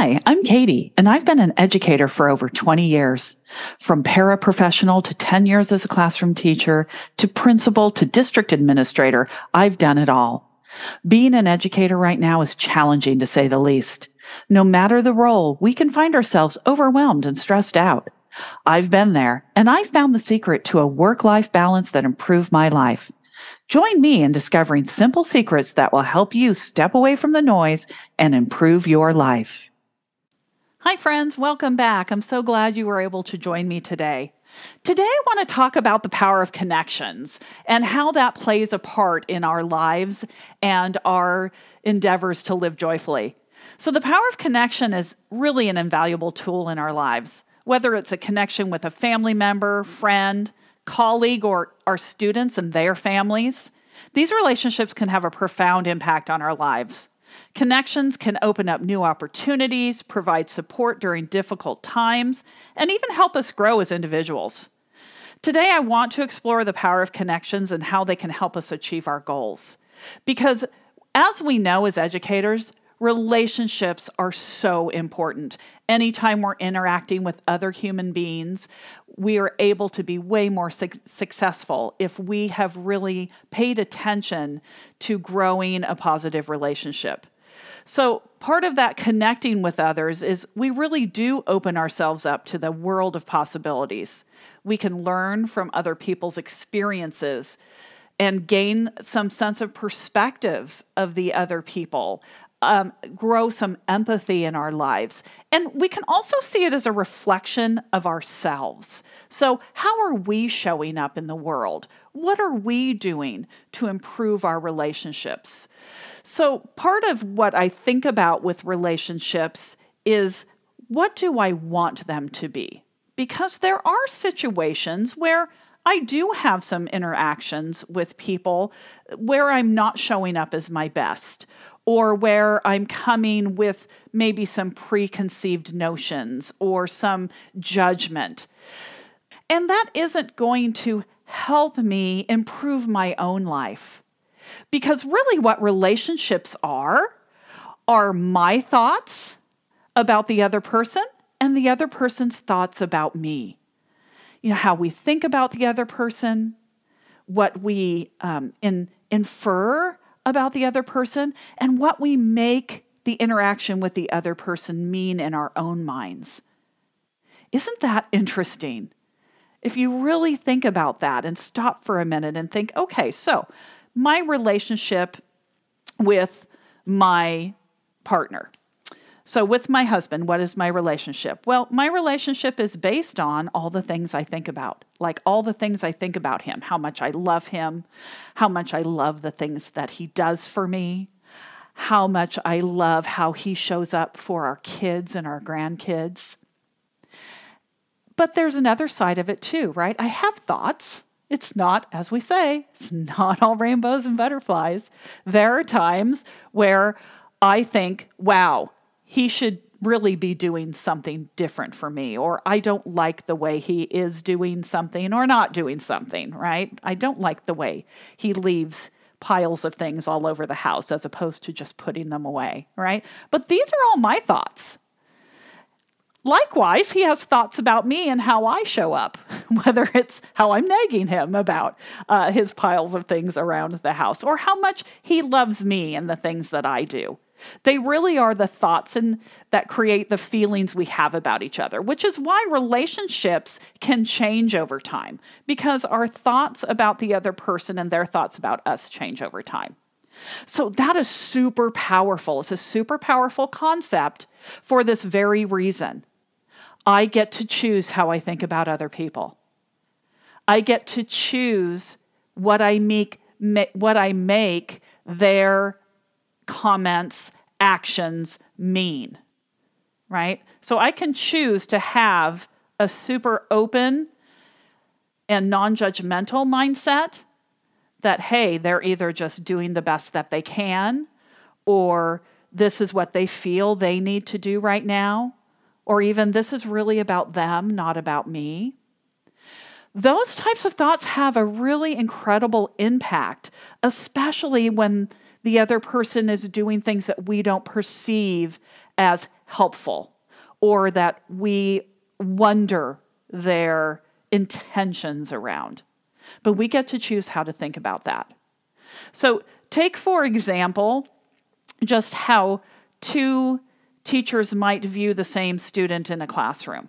Hi, I'm Katie, and I've been an educator for over 20 years. From paraprofessional to 10 years as a classroom teacher to principal to district administrator, I've done it all. Being an educator right now is challenging to say the least. No matter the role, we can find ourselves overwhelmed and stressed out. I've been there, and I found the secret to a work life balance that improved my life. Join me in discovering simple secrets that will help you step away from the noise and improve your life. Hi, friends. Welcome back. I'm so glad you were able to join me today. Today, I want to talk about the power of connections and how that plays a part in our lives and our endeavors to live joyfully. So, the power of connection is really an invaluable tool in our lives, whether it's a connection with a family member, friend, colleague, or our students and their families, these relationships can have a profound impact on our lives. Connections can open up new opportunities, provide support during difficult times, and even help us grow as individuals. Today, I want to explore the power of connections and how they can help us achieve our goals. Because as we know as educators, relationships are so important. Anytime we're interacting with other human beings, we are able to be way more su- successful if we have really paid attention to growing a positive relationship. So, part of that connecting with others is we really do open ourselves up to the world of possibilities. We can learn from other people's experiences and gain some sense of perspective of the other people, um, grow some empathy in our lives. And we can also see it as a reflection of ourselves. So, how are we showing up in the world? What are we doing to improve our relationships? So, part of what I think about with relationships is what do I want them to be? Because there are situations where I do have some interactions with people where I'm not showing up as my best, or where I'm coming with maybe some preconceived notions or some judgment. And that isn't going to help me improve my own life. Because really, what relationships are, are my thoughts about the other person and the other person's thoughts about me. You know, how we think about the other person, what we um, in, infer about the other person and what we make the interaction with the other person mean in our own minds. Isn't that interesting? If you really think about that and stop for a minute and think, okay, so my relationship with my partner, so, with my husband, what is my relationship? Well, my relationship is based on all the things I think about, like all the things I think about him, how much I love him, how much I love the things that he does for me, how much I love how he shows up for our kids and our grandkids. But there's another side of it too, right? I have thoughts. It's not, as we say, it's not all rainbows and butterflies. There are times where I think, wow, he should really be doing something different for me, or I don't like the way he is doing something or not doing something, right? I don't like the way he leaves piles of things all over the house as opposed to just putting them away, right? But these are all my thoughts. Likewise, he has thoughts about me and how I show up, whether it's how I'm nagging him about uh, his piles of things around the house or how much he loves me and the things that I do. They really are the thoughts and that create the feelings we have about each other, which is why relationships can change over time because our thoughts about the other person and their thoughts about us change over time. So that is super powerful. It's a super powerful concept for this very reason. I get to choose how I think about other people. I get to choose what I make what I make their comments, actions mean, right? So I can choose to have a super open and non judgmental mindset that, hey, they're either just doing the best that they can, or this is what they feel they need to do right now, or even this is really about them, not about me. Those types of thoughts have a really incredible impact, especially when the other person is doing things that we don't perceive as helpful or that we wonder their intentions around. But we get to choose how to think about that. So, take for example just how two teachers might view the same student in a classroom.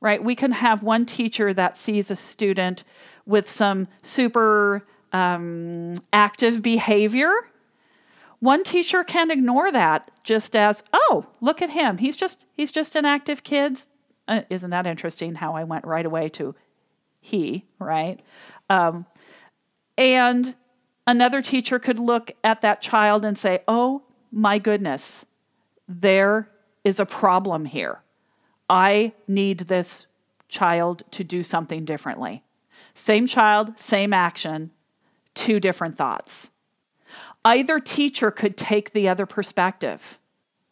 Right? We can have one teacher that sees a student with some super um, active behavior. One teacher can ignore that just as, oh, look at him. He's just he's just an active kid. Uh, isn't that interesting? How I went right away to he, right? Um, and another teacher could look at that child and say, oh my goodness, there is a problem here. I need this child to do something differently. Same child, same action, two different thoughts. Either teacher could take the other perspective,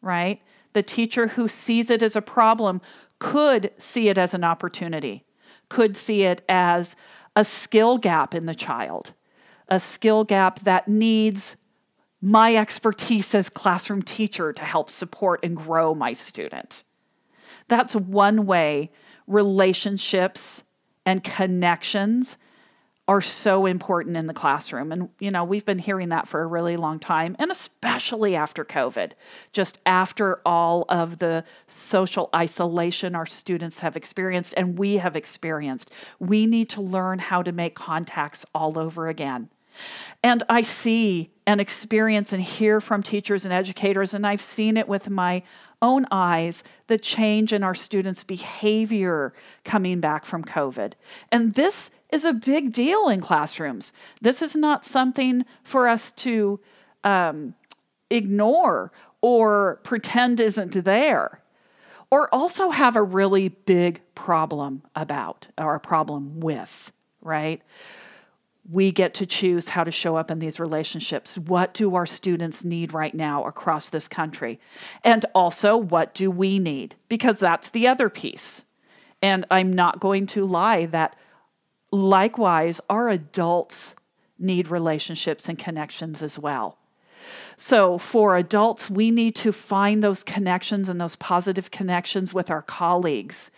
right? The teacher who sees it as a problem could see it as an opportunity, could see it as a skill gap in the child, a skill gap that needs my expertise as classroom teacher to help support and grow my student. That's one way relationships and connections are so important in the classroom. And, you know, we've been hearing that for a really long time, and especially after COVID, just after all of the social isolation our students have experienced and we have experienced. We need to learn how to make contacts all over again. And I see and experience and hear from teachers and educators, and I've seen it with my own eyes the change in our students' behavior coming back from COVID. And this is a big deal in classrooms. This is not something for us to um, ignore or pretend isn't there, or also have a really big problem about or a problem with, right? we get to choose how to show up in these relationships. What do our students need right now across this country? And also, what do we need? Because that's the other piece. And I'm not going to lie that likewise, our adults need relationships and connections as well. So, for adults, we need to find those connections and those positive connections with our colleagues,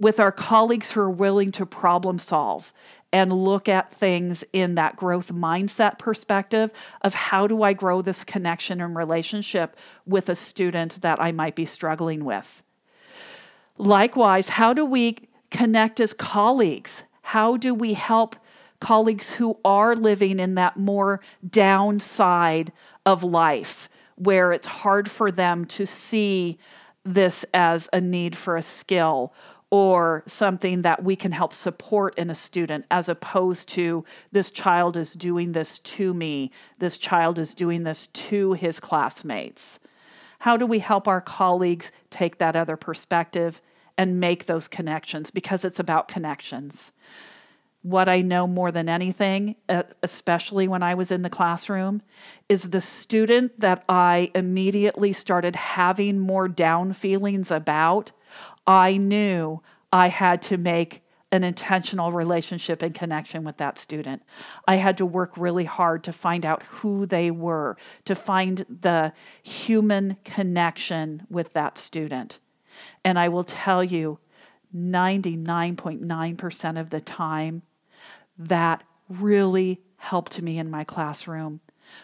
with our colleagues who are willing to problem solve and look at things in that growth mindset perspective of how do I grow this connection and relationship with a student that I might be struggling with. Likewise, how do we connect as colleagues? How do we help colleagues who are living in that more downside of life where it's hard for them to see this as a need for a skill or something that we can help support in a student as opposed to this child is doing this to me, this child is doing this to his classmates. How do we help our colleagues take that other perspective and make those connections? Because it's about connections. What I know more than anything, especially when I was in the classroom, is the student that I immediately started having more down feelings about I knew I had to make an intentional relationship and connection with that student. I had to work really hard to find out who they were, to find the human connection with that student. And I will tell you, 99.9% of the time, that really helped me in my classroom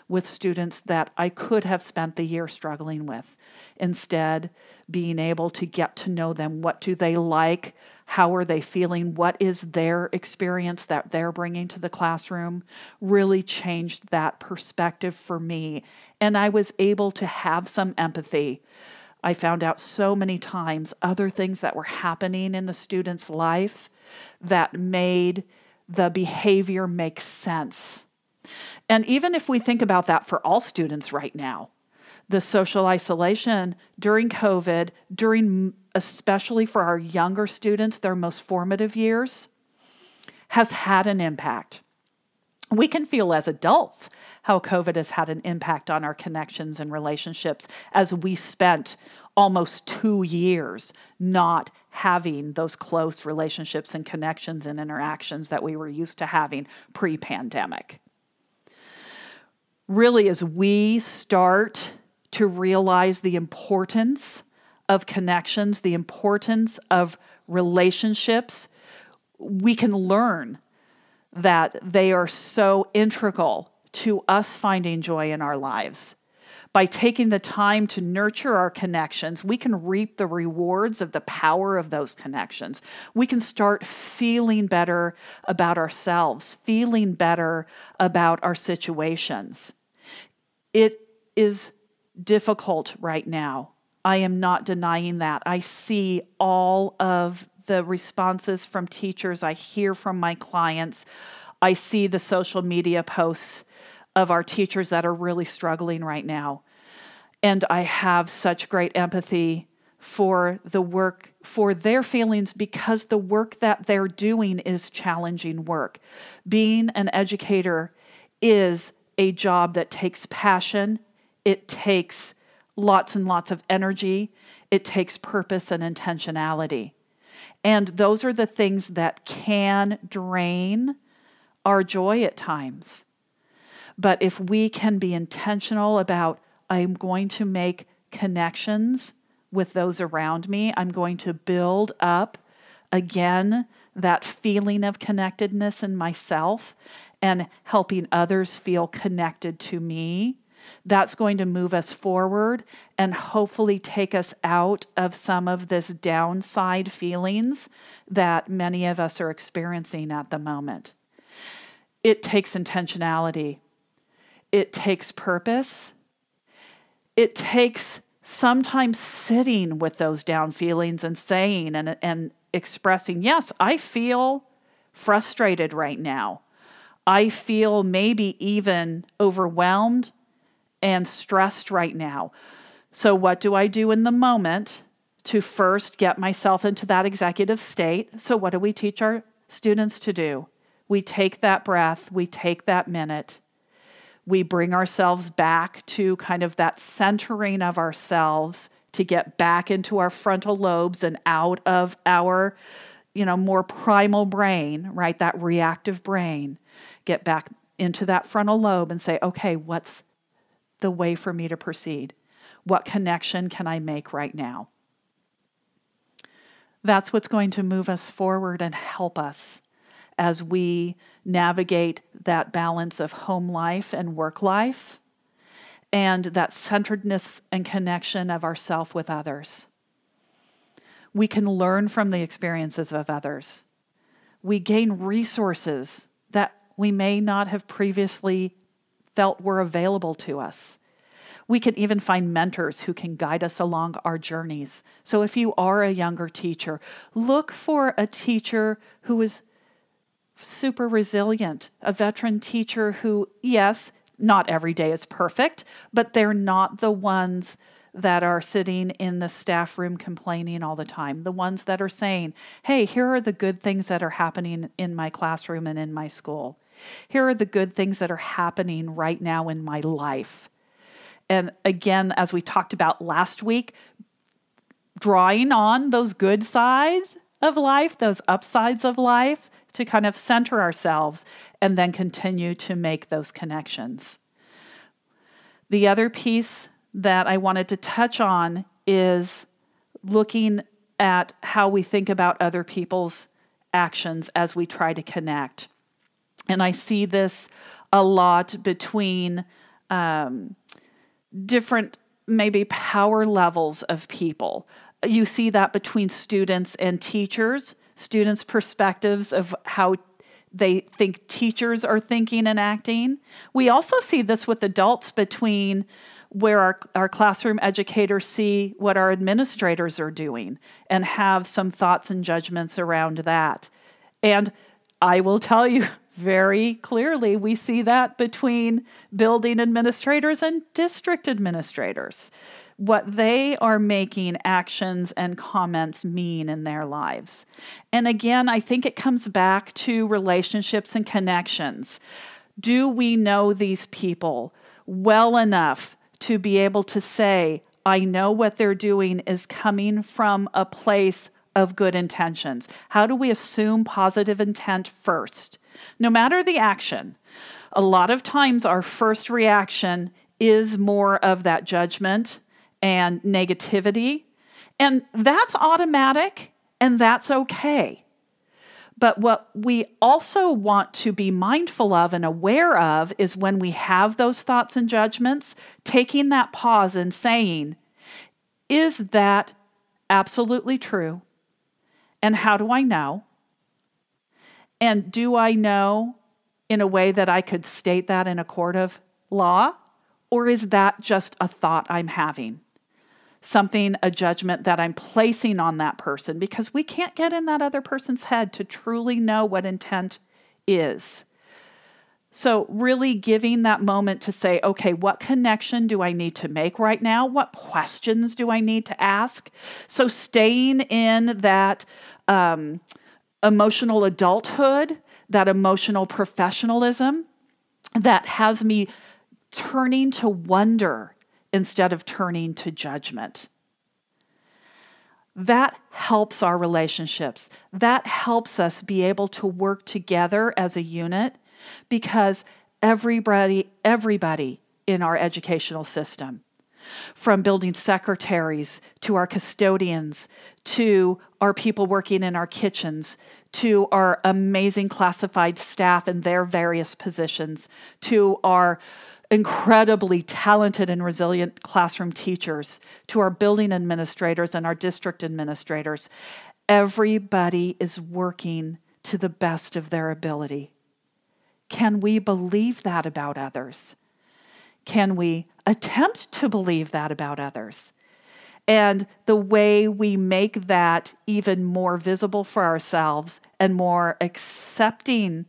with students that I could have spent the year struggling with. Instead, being able to get to know them. What do they like? How are they feeling? What is their experience that they're bringing to the classroom? Really changed that perspective for me. And I was able to have some empathy. I found out so many times other things that were happening in the student's life that made the behavior make sense. And even if we think about that for all students right now, the social isolation during COVID, during especially for our younger students, their most formative years, has had an impact. We can feel as adults how COVID has had an impact on our connections and relationships as we spent almost two years not having those close relationships and connections and interactions that we were used to having pre pandemic. Really, as we start to realize the importance of connections, the importance of relationships, we can learn that they are so integral to us finding joy in our lives. By taking the time to nurture our connections, we can reap the rewards of the power of those connections. We can start feeling better about ourselves, feeling better about our situations. It is difficult right now. I am not denying that. I see all of the responses from teachers, I hear from my clients, I see the social media posts of our teachers that are really struggling right now. And I have such great empathy for the work, for their feelings, because the work that they're doing is challenging work. Being an educator is a job that takes passion, it takes lots and lots of energy, it takes purpose and intentionality. And those are the things that can drain our joy at times. But if we can be intentional about, I'm going to make connections with those around me, I'm going to build up again that feeling of connectedness in myself and helping others feel connected to me. That's going to move us forward and hopefully take us out of some of this downside feelings that many of us are experiencing at the moment. It takes intentionality it takes purpose. It takes sometimes sitting with those down feelings and saying and, and expressing, yes, I feel frustrated right now. I feel maybe even overwhelmed and stressed right now. So, what do I do in the moment to first get myself into that executive state? So, what do we teach our students to do? We take that breath, we take that minute, we bring ourselves back to kind of that centering of ourselves to get back into our frontal lobes and out of our you know more primal brain right that reactive brain get back into that frontal lobe and say okay what's the way for me to proceed what connection can i make right now that's what's going to move us forward and help us as we navigate that balance of home life and work life and that centeredness and connection of ourself with others. We can learn from the experiences of others. We gain resources that we may not have previously felt were available to us. We can even find mentors who can guide us along our journeys. So, if you are a younger teacher, look for a teacher who is super resilient, a veteran teacher who, yes, not every day is perfect, but they're not the ones that are sitting in the staff room complaining all the time. The ones that are saying, hey, here are the good things that are happening in my classroom and in my school. Here are the good things that are happening right now in my life. And again, as we talked about last week, drawing on those good sides of life, those upsides of life, to kind of center ourselves and then continue to make those connections. The other piece that I wanted to touch on is looking at how we think about other people's actions as we try to connect. And I see this a lot between um, different, maybe power levels of people. You see that between students and teachers students' perspectives of how they think teachers are thinking and acting. We also see this with adults between where our, our classroom educators see what our administrators are doing and have some thoughts and judgments around that. And I will tell you very clearly, we see that between building administrators and district administrators what they are making actions and comments mean in their lives. And again, I think it comes back to relationships and connections. Do we know these people well enough to be able to say, I know what they're doing is coming from a place of good intentions? How do we assume positive intent first? No matter the action, a lot of times our first reaction is more of that judgment and negativity. And that's automatic and that's okay. But what we also want to be mindful of and aware of is when we have those thoughts and judgments, taking that pause and saying, is that absolutely true? And how do I know? And do I know in a way that I could state that in a court of law? Or is that just a thought I'm having? Something, a judgment that I'm placing on that person because we can't get in that other person's head to truly know what intent is. So, really giving that moment to say, okay, what connection do I need to make right now? What questions do I need to ask? So, staying in that um, emotional adulthood, that emotional professionalism that has me turning to wonder instead of turning to judgment. That helps our relationships. That helps us be able to work together as a unit because everybody everybody in our educational system from building secretaries to our custodians to our people working in our kitchens to our amazing classified staff in their various positions to our incredibly talented and resilient classroom teachers to our building administrators and our district administrators everybody is working to the best of their ability can we believe that about others? Can we attempt to believe that about others? And the way we make that even more visible for ourselves and more accepting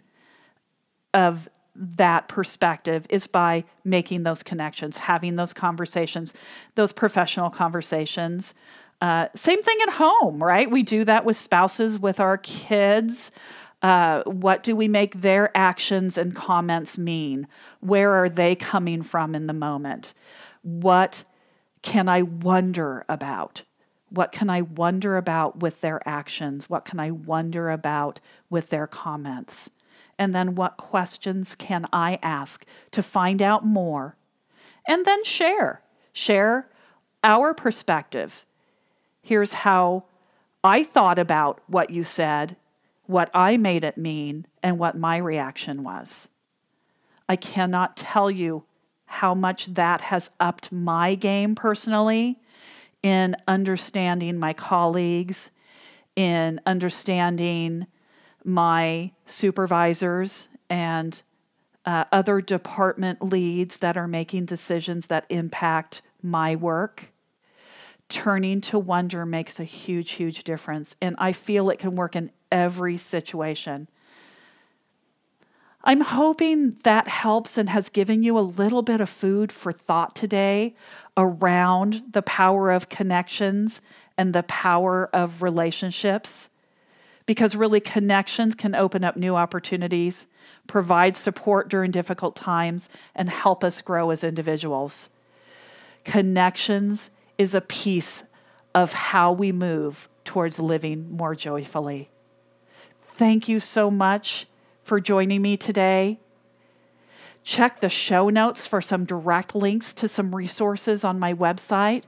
of that perspective is by making those connections, having those conversations, those professional conversations. Uh, same thing at home, right? We do that with spouses, with our kids. Uh, what do we make their actions and comments mean? Where are they coming from in the moment? What can I wonder about? What can I wonder about with their actions? What can I wonder about with their comments? And then what questions can I ask to find out more? And then share. Share our perspective. Here's how I thought about what you said what I made it mean, and what my reaction was. I cannot tell you how much that has upped my game personally in understanding my colleagues, in understanding my supervisors and uh, other department leads that are making decisions that impact my work turning to wonder makes a huge, huge difference. And I feel it can work in every situation. I'm hoping that helps and has given you a little bit of food for thought today around the power of connections and the power of relationships. Because really, connections can open up new opportunities, provide support during difficult times, and help us grow as individuals. Connections is a piece of how we move towards living more joyfully. Thank you so much for joining me today. Check the show notes for some direct links to some resources on my website,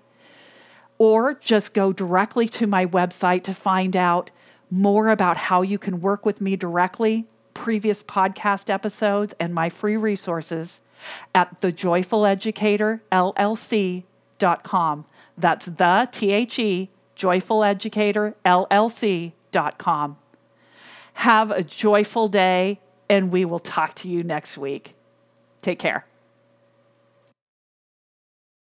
or just go directly to my website to find out more about how you can work with me directly, previous podcast episodes, and my free resources at the Joyful com. That's the T H E Joyful Educator LLC.com. Have a joyful day, and we will talk to you next week. Take care.